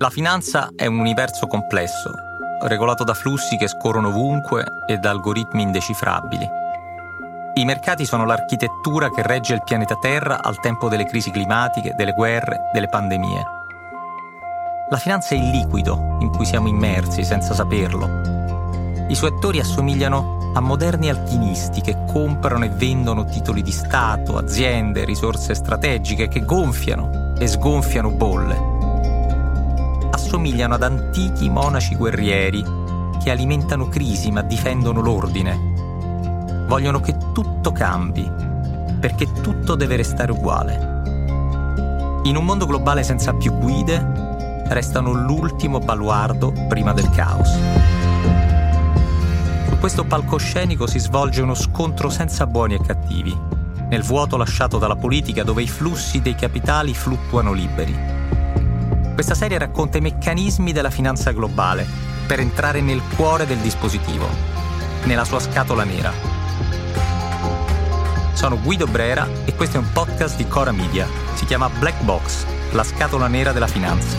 La finanza è un universo complesso, regolato da flussi che scorrono ovunque e da algoritmi indecifrabili. I mercati sono l'architettura che regge il pianeta Terra al tempo delle crisi climatiche, delle guerre, delle pandemie. La finanza è il liquido in cui siamo immersi senza saperlo. I suoi attori assomigliano a moderni alchimisti che comprano e vendono titoli di Stato, aziende, risorse strategiche che gonfiano e sgonfiano bolle assomigliano ad antichi monaci guerrieri che alimentano crisi ma difendono l'ordine. Vogliono che tutto cambi, perché tutto deve restare uguale. In un mondo globale senza più guide, restano l'ultimo baluardo prima del caos. Su questo palcoscenico si svolge uno scontro senza buoni e cattivi, nel vuoto lasciato dalla politica dove i flussi dei capitali fluttuano liberi. Questa serie racconta i meccanismi della finanza globale per entrare nel cuore del dispositivo, nella sua scatola nera. Sono Guido Brera e questo è un podcast di Cora Media. Si chiama Black Box, la scatola nera della finanza.